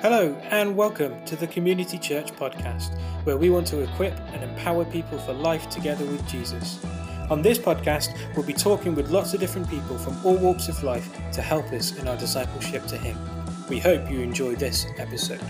Hello, and welcome to the Community Church podcast, where we want to equip and empower people for life together with Jesus. On this podcast, we'll be talking with lots of different people from all walks of life to help us in our discipleship to Him. We hope you enjoy this episode.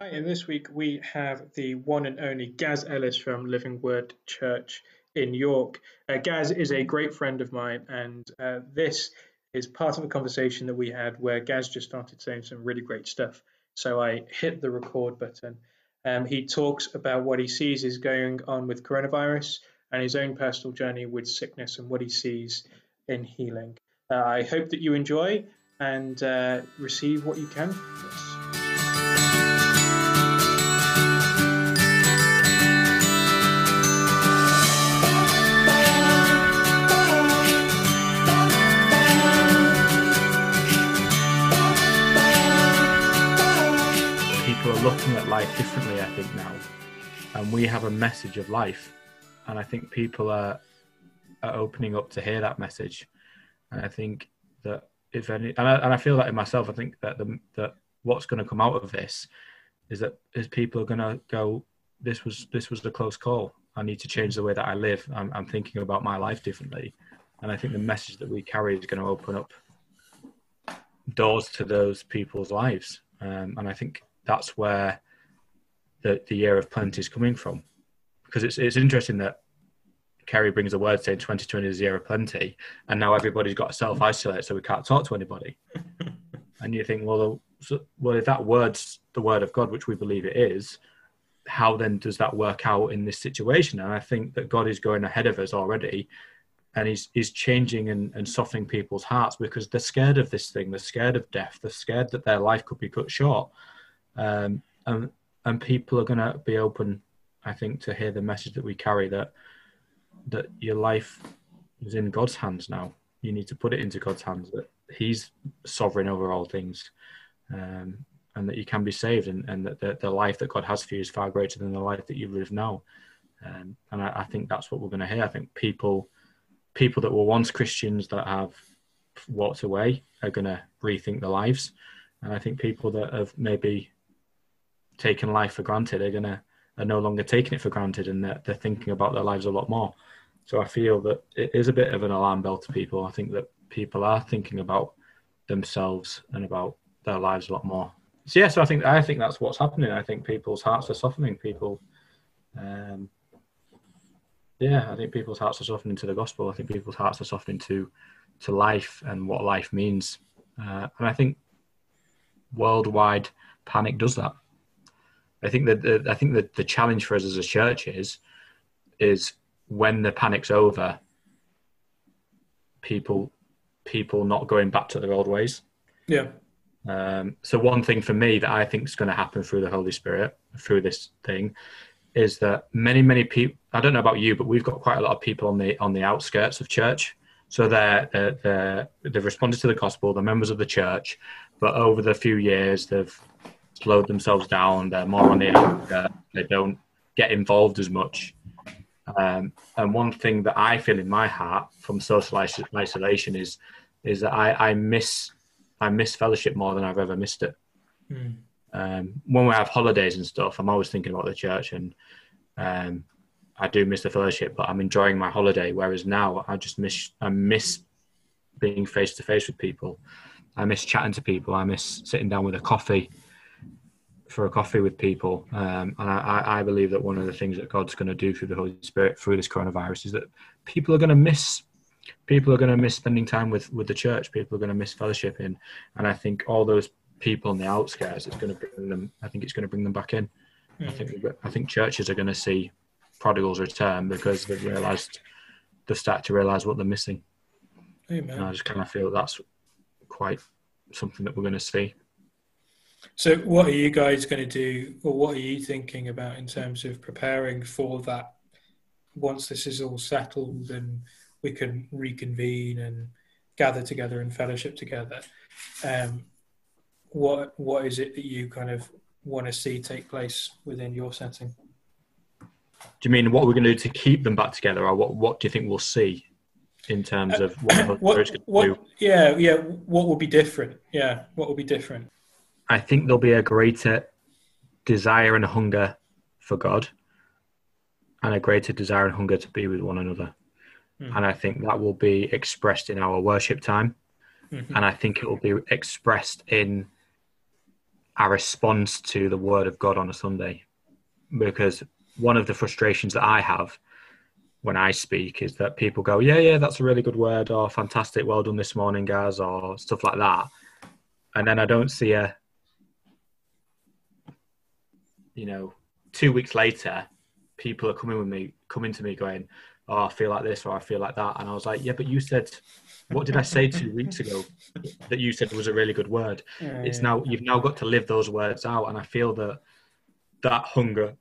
Hi, and this week we have the one and only Gaz Ellis from Living Word Church in York. Uh, Gaz is a great friend of mine, and uh, this is part of a conversation that we had where Gaz just started saying some really great stuff. So I hit the record button. Um, he talks about what he sees is going on with coronavirus and his own personal journey with sickness and what he sees in healing. Uh, I hope that you enjoy and uh, receive what you can looking at life differently, I think now, and we have a message of life, and I think people are are opening up to hear that message, and I think that if any, and I, and I feel that in myself, I think that the that what's going to come out of this is that is people are going to go, this was this was a close call. I need to change the way that I live. I'm, I'm thinking about my life differently, and I think the message that we carry is going to open up doors to those people's lives. Um, and I think that's where the, the year of plenty is coming from. Because it's, it's interesting that Kerry brings a word saying 2020 is the year of plenty, and now everybody's got to self isolate, so we can't talk to anybody. and you think, well, well, if that word's the word of God, which we believe it is, how then does that work out in this situation? And I think that God is going ahead of us already, and he's he's changing and, and softening people's hearts because they're scared of this thing, they're scared of death, they're scared that their life could be cut short um, and and people are going to be open, I think, to hear the message that we carry that that your life is in God's hands now. You need to put it into God's hands that He's sovereign over all things, um, and that you can be saved, and, and that the, the, life that God has for you is far greater than the life that you live now. Um, and I, I, think that's what we're going to hear. I think people people that were once Christians that have walked away are going to rethink their lives, and I think people that have maybe taken life for granted are gonna are no longer taking it for granted and they're, they're thinking about their lives a lot more. So I feel that it is a bit of an alarm bell to people. I think that people are thinking about themselves and about their lives a lot more. So yeah, so I think I think that's what's happening. I think people's hearts are softening. People, um, yeah, I think people's hearts are softening to the gospel. I think people's hearts are softening to to life and what life means. Uh, and I think worldwide panic does that. I think that the, I think that the challenge for us as a church is is when the panic's over, people people not going back to their old ways. Yeah. Um, so one thing for me that I think is going to happen through the Holy Spirit through this thing is that many many people. I don't know about you, but we've got quite a lot of people on the on the outskirts of church. So they're, they're, they're they've responded to the gospel. They're members of the church, but over the few years they've slowed themselves down. They're more on the end. they don't get involved as much. Um, and one thing that I feel in my heart from social isolation is is that I, I miss I miss fellowship more than I've ever missed it. Mm. Um, when we have holidays and stuff, I'm always thinking about the church, and um, I do miss the fellowship. But I'm enjoying my holiday. Whereas now, I just miss I miss being face to face with people. I miss chatting to people. I miss sitting down with a coffee for a coffee with people. Um, and I, I, believe that one of the things that God's going to do through the Holy Spirit through this coronavirus is that people are going to miss people are going to miss spending time with with the church. People are going to miss fellowshipping, and I think all those people on the outskirts, it's going to bring them. I think it's going to bring them back in. Mm. I think I think churches are going to see prodigals return because they've realised they've started to realise what they're missing. Amen. And I just kind of feel that's quite something that we're going to see. So, what are you guys going to do, or what are you thinking about in terms of preparing for that? Once this is all settled and we can reconvene and gather together and fellowship together, um, what what is it that you kind of want to see take place within your setting? Do you mean what we're going to do to keep them back together, or what what do you think we'll see? in terms of what, what, what yeah yeah what will be different yeah what will be different i think there'll be a greater desire and hunger for god and a greater desire and hunger to be with one another mm. and i think that will be expressed in our worship time mm-hmm. and i think it will be expressed in our response to the word of god on a sunday because one of the frustrations that i have when I speak is that people go, yeah, yeah, that's a really good word, or fantastic, well done this morning, guys, or stuff like that. And then I don't see a, you know, two weeks later, people are coming with me, coming to me going, oh, I feel like this or I feel like that. And I was like, yeah, but you said, what did I say two weeks ago that you said was a really good word? Yeah, it's now, you've now got to live those words out. And I feel that that hunger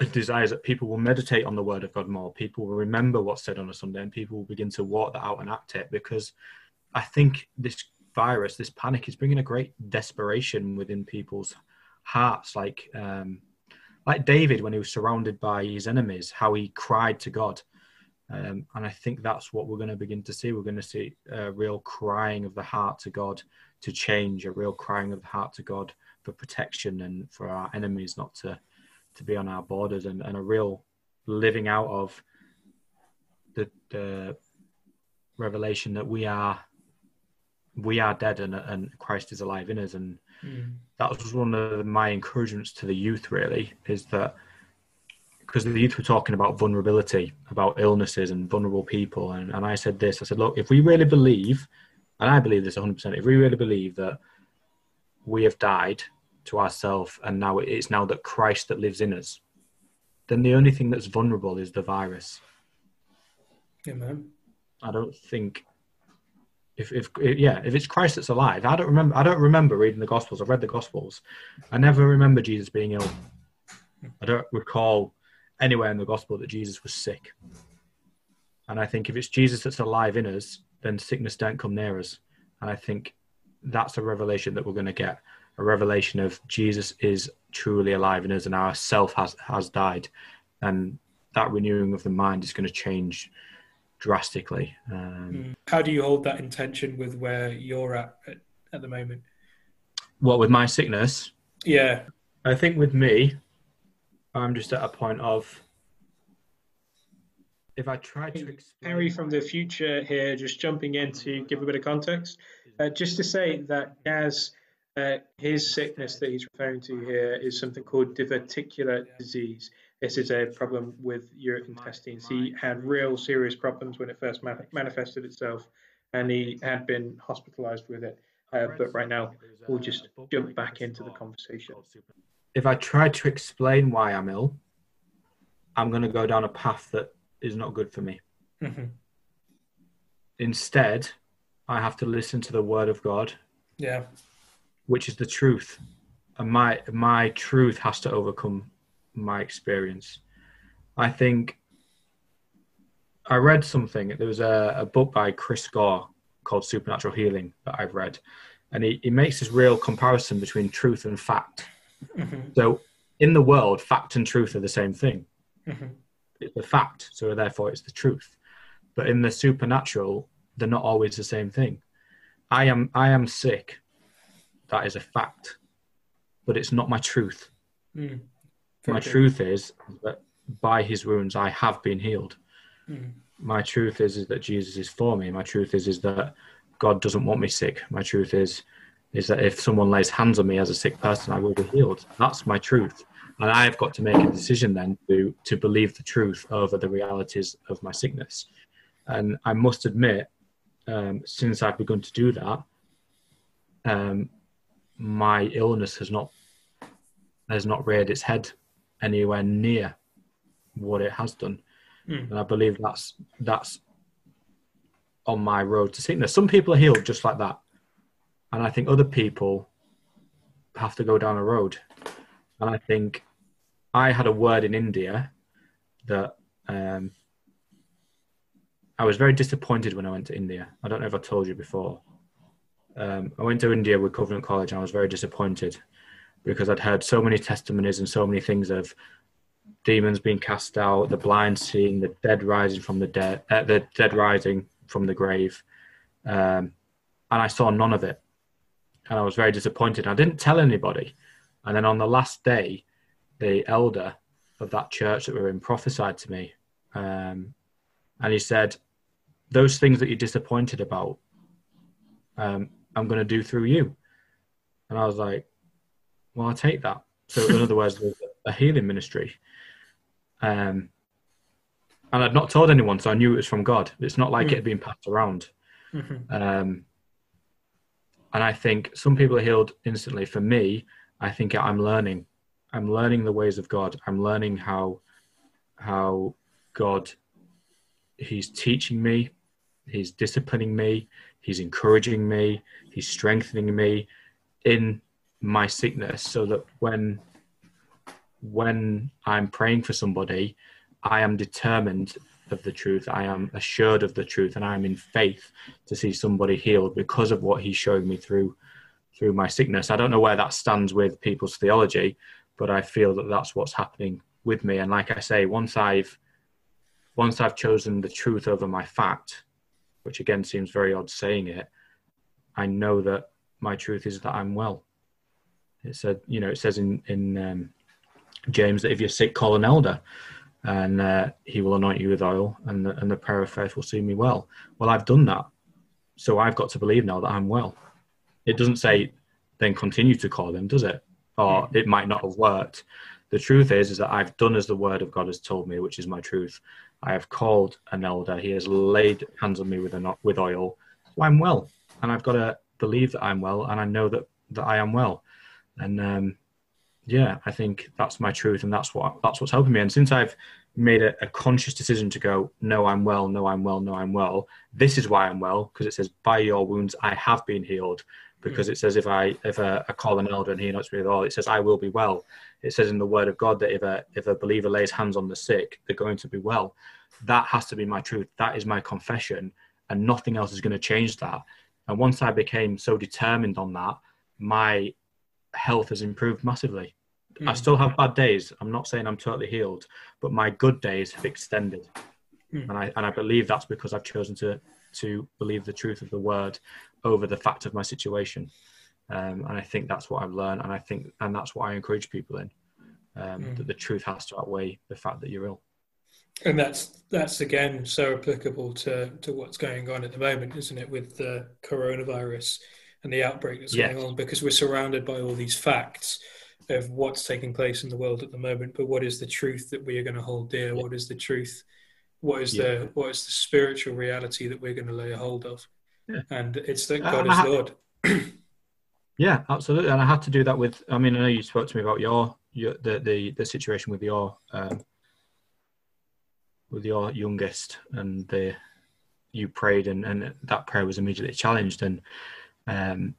and desires that people will meditate on the word of God more. People will remember what's said on a Sunday and people will begin to walk that out and act it because I think this virus, this panic is bringing a great desperation within people's hearts. Like, um, like David, when he was surrounded by his enemies, how he cried to God. Um, and I think that's what we're going to begin to see. We're going to see a real crying of the heart to God to change, a real crying of the heart to God for protection and for our enemies not to to be on our borders and, and a real living out of the, the revelation that we are we are dead and, and Christ is alive in us. And mm. that was one of my encouragements to the youth, really, is that because the youth were talking about vulnerability, about illnesses and vulnerable people. And, and I said this I said, look, if we really believe, and I believe this 100%, if we really believe that we have died to ourselves and now it's now that Christ that lives in us, then the only thing that's vulnerable is the virus. Amen. I don't think if, if yeah if it's Christ that's alive. I don't remember. I don't remember reading the Gospels. I've read the Gospels. I never remember Jesus being ill. I don't recall anywhere in the Gospel that Jesus was sick. And I think if it's Jesus that's alive in us, then sickness don't come near us. And I think that's a revelation that we're going to get a revelation of Jesus is truly alive in us and our self has, has died. And that renewing of the mind is going to change drastically. Um, mm. How do you hold that intention with where you're at, at at the moment? What with my sickness? Yeah. I think with me, I'm just at a point of if I try to explain... Harry from the future here, just jumping in to give a bit of context, uh, just to say that Gaz uh, his sickness that he's referring to here is something called diverticular disease. This is a problem with your intestines. He had real serious problems when it first manifested itself, and he had been hospitalized with it. Uh, but right now, we'll just jump back into the conversation. If I try to explain why I'm ill, I'm going to go down a path that is not good for me. Mm-hmm. Instead, I have to listen to the word of God. Yeah which is the truth, and my my truth has to overcome my experience. I think I read something. There was a, a book by Chris Gore called Supernatural Healing that I've read, and he, he makes this real comparison between truth and fact. Mm-hmm. So in the world, fact and truth are the same thing. Mm-hmm. It's the fact, so therefore it's the truth. But in the supernatural, they're not always the same thing. I am I am sick that is a fact, but it's not my truth. Mm, my truth is that by his wounds I have been healed. Mm. My truth is, is that Jesus is for me. My truth is is that God doesn't want me sick. My truth is is that if someone lays hands on me as a sick person, I will be healed. That's my truth. And I've got to make a decision then to to believe the truth over the realities of my sickness. And I must admit, um, since I've begun to do that, um, my illness has not has not reared its head anywhere near what it has done. Mm. And I believe that's that's on my road to sickness. Some people are healed just like that. And I think other people have to go down a road. And I think I had a word in India that um, I was very disappointed when I went to India. I don't know if I told you before. Um, I went to India with Covenant College and I was very disappointed because I'd heard so many testimonies and so many things of demons being cast out, the blind seeing, the dead rising from the dead, uh, the dead rising, from the grave, um, and I saw none of it, and I was very disappointed. I didn't tell anybody, and then on the last day, the elder of that church that we were in prophesied to me, um, and he said, "Those things that you're disappointed about, um, I'm going to do through you." And I was like, "Well, I'll take that." So, in other words, a healing ministry. Um, and I'd not told anyone, so I knew it was from God. It's not like mm. it had been passed around. Mm-hmm. Um, and I think some people are healed instantly. For me, I think I'm learning. I'm learning the ways of God. I'm learning how how God He's teaching me, He's disciplining me, He's encouraging me, He's strengthening me in my sickness, so that when when I'm praying for somebody, I am determined of the truth. I am assured of the truth, and I am in faith to see somebody healed because of what He's showing me through through my sickness. I don't know where that stands with people's theology, but I feel that that's what's happening with me. And like I say, once I've once I've chosen the truth over my fact, which again seems very odd saying it, I know that my truth is that I'm well. It said, you know, it says in in um, James that if you're sick, call an elder, and uh, he will anoint you with oil, and the, and the prayer of faith will see me well. Well, I've done that, so I've got to believe now that I'm well. It doesn't say then continue to call him, does it? Or it might not have worked. The truth is, is that I've done as the word of God has told me, which is my truth. I have called an elder. He has laid hands on me with a, with oil. So I'm well, and I've got to believe that I'm well, and I know that that I am well. And um, yeah, I think that's my truth, and that's what that's what's helping me. And since I've made a, a, conscious decision to go, no, I'm well, no, I'm well, no, I'm well. This is why I'm well because it says, by your wounds I have been healed. Because mm. it says, if I if a, I call an elder and he knows me at all, it says, I will be well. It says in the Word of God that if a if a believer lays hands on the sick, they're going to be well. That has to be my truth. That is my confession, and nothing else is going to change that. And once I became so determined on that, my health has improved massively Mm. I still have bad days. I'm not saying I'm totally healed, but my good days have extended, mm. and I and I believe that's because I've chosen to to believe the truth of the word over the fact of my situation, um, and I think that's what I've learned, and I think and that's what I encourage people in um, mm. that the truth has to outweigh the fact that you're ill. And that's that's again so applicable to to what's going on at the moment, isn't it, with the coronavirus and the outbreak that's yes. going on? Because we're surrounded by all these facts of what's taking place in the world at the moment, but what is the truth that we are going to hold dear? Yeah. What is the truth? What is yeah. the what is the spiritual reality that we're going to lay a hold of? Yeah. And it's that God uh, is Lord. yeah, absolutely. And I had to do that with. I mean, I know you spoke to me about your your the the, the situation with your um, with your youngest, and the you prayed, and and that prayer was immediately challenged, and um,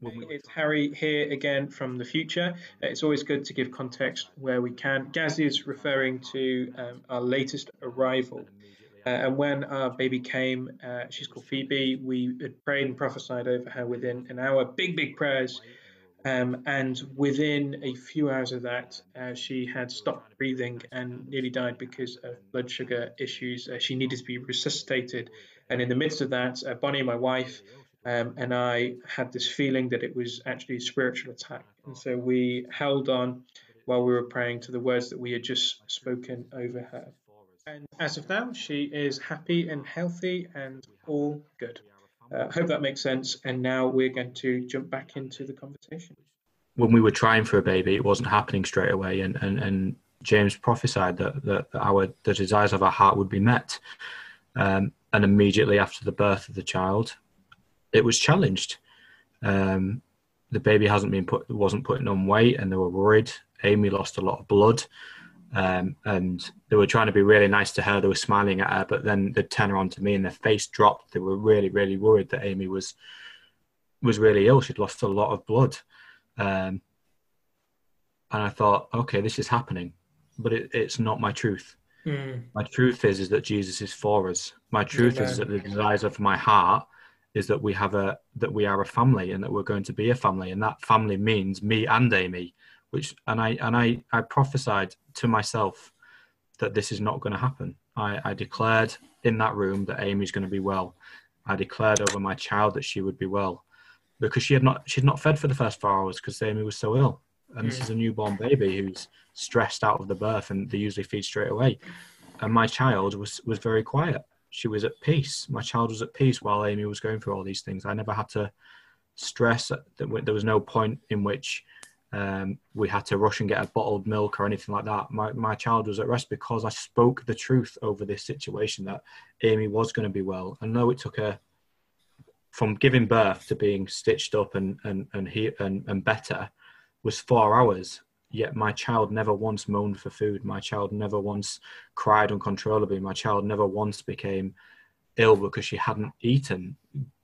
it's Harry here again from the future. It's always good to give context where we can. Gaz is referring to um, our latest arrival. Uh, and when our baby came, uh, she's called Phoebe, we had prayed and prophesied over her within an hour, big, big prayers. Um, and within a few hours of that, uh, she had stopped breathing and nearly died because of blood sugar issues. Uh, she needed to be resuscitated. And in the midst of that, uh, Bonnie, my wife, um, and I had this feeling that it was actually a spiritual attack. And so we held on while we were praying to the words that we had just spoken over her. And as of now, she is happy and healthy and all good. I uh, hope that makes sense. And now we're going to jump back into the conversation. When we were trying for a baby, it wasn't happening straight away. And, and, and James prophesied that, that our the desires of our heart would be met. Um, and immediately after the birth of the child, it was challenged. Um, the baby hasn't been put wasn't putting on weight, and they were worried. Amy lost a lot of blood, um, and they were trying to be really nice to her. They were smiling at her, but then they'd turn around to me, and their face dropped. They were really, really worried that Amy was was really ill. She'd lost a lot of blood, um, and I thought, okay, this is happening, but it, it's not my truth. Mm. My truth is is that Jesus is for us. My truth Amen. is that the desires of my heart is that we have a that we are a family and that we're going to be a family and that family means me and amy which and i and i i prophesied to myself that this is not going to happen I, I declared in that room that Amy's going to be well. I declared over my child that she would be well because she had not she'd not fed for the first four hours because Amy was so ill. And mm. this is a newborn baby who's stressed out of the birth and they usually feed straight away. And my child was was very quiet. She was at peace. My child was at peace while Amy was going through all these things. I never had to stress that there was no point in which um, we had to rush and get a bottled milk or anything like that. My, my child was at rest because I spoke the truth over this situation that Amy was going to be well. I know it took her from giving birth to being stitched up and, and, and, he, and, and better was four hours. Yet my child never once moaned for food. My child never once cried uncontrollably. My child never once became ill because she hadn't eaten.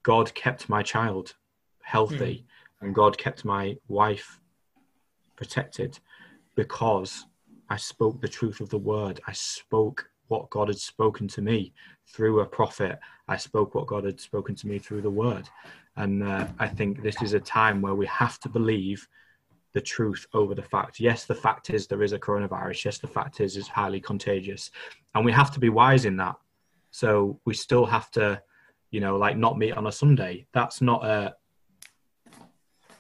God kept my child healthy mm. and God kept my wife protected because I spoke the truth of the word. I spoke what God had spoken to me through a prophet. I spoke what God had spoken to me through the word. And uh, I think this is a time where we have to believe the truth over the fact. Yes, the fact is there is a coronavirus. Yes, the fact is it's highly contagious. And we have to be wise in that. So we still have to, you know, like not meet on a Sunday. That's not a,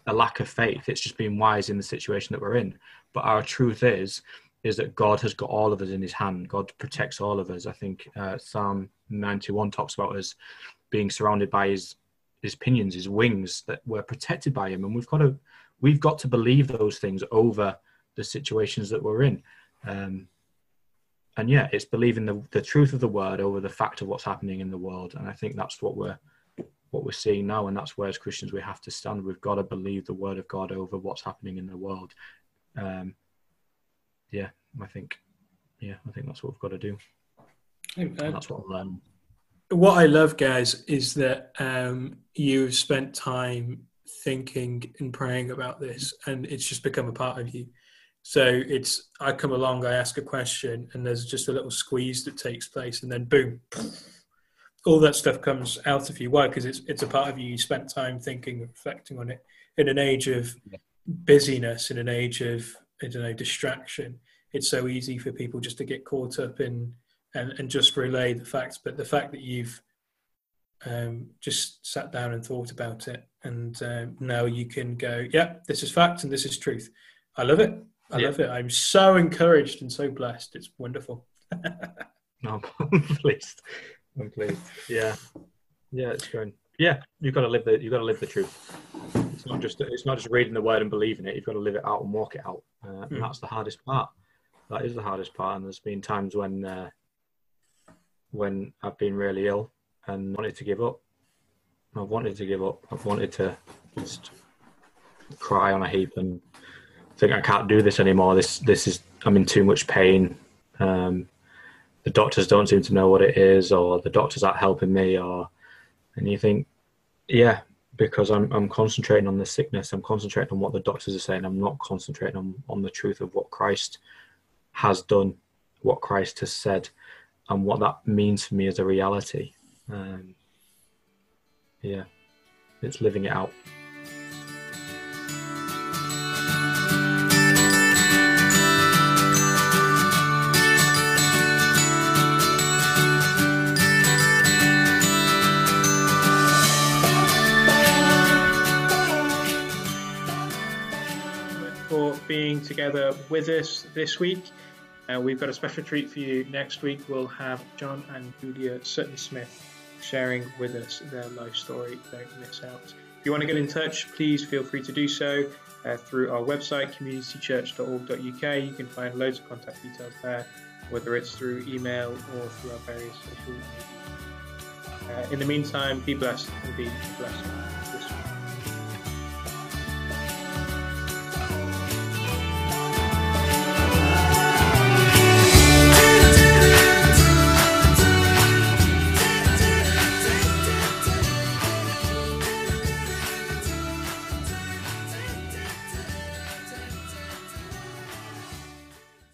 a lack of faith. It's just being wise in the situation that we're in. But our truth is, is that God has got all of us in His hand. God protects all of us. I think uh, Psalm 91 talks about us being surrounded by His His pinions, His wings, that we're protected by Him, and we've got to we've got to believe those things over the situations that we're in. Um, and yeah, it's believing the, the truth of the word over the fact of what's happening in the world. And I think that's what we're what we're seeing now, and that's where as Christians we have to stand. We've got to believe the word of God over what's happening in the world. Um, yeah, I think, yeah, I think that's what we've got to do. And that's what learn. What I love, Gaz, is that um, you've spent time thinking and praying about this, and it's just become a part of you. So it's I come along, I ask a question, and there's just a little squeeze that takes place, and then boom, all that stuff comes out of you. Why? Because it's it's a part of you. You spent time thinking, reflecting on it. In an age of busyness, in an age of I don't know distraction, it's so easy for people just to get caught up in and, and just relay the facts. But the fact that you've um, just sat down and thought about it, and uh, now you can go, yeah, this is fact and this is truth. I love it. I yeah. love it. I'm so encouraged and so blessed. It's wonderful. no, I'm pleased. I'm pleased. Yeah, yeah, it's going. Yeah, you've got to live the you've got to live the truth. It's not just it's not just reading the word and believing it. You've got to live it out and walk it out, uh, mm. and that's the hardest part. That is the hardest part. And there's been times when uh, when I've been really ill and wanted to give up. I've wanted to give up. I've wanted to just cry on a heap and think I can't do this anymore. This this is I'm in too much pain. Um, the doctors don't seem to know what it is, or the doctors aren't helping me, or and you think, yeah, because I'm I'm concentrating on the sickness. I'm concentrating on what the doctors are saying. I'm not concentrating on on the truth of what Christ has done, what Christ has said, and what that means for me as a reality. Um, yeah, it's living it out. for being together with us this week. Uh, we've got a special treat for you next week. We'll have John and Julia Sutton Smith sharing with us their life story. Don't miss out. If you want to get in touch, please feel free to do so uh, through our website, communitychurch.org.uk. You can find loads of contact details there, whether it's through email or through our various social media. Uh, in the meantime, be blessed and be blessed.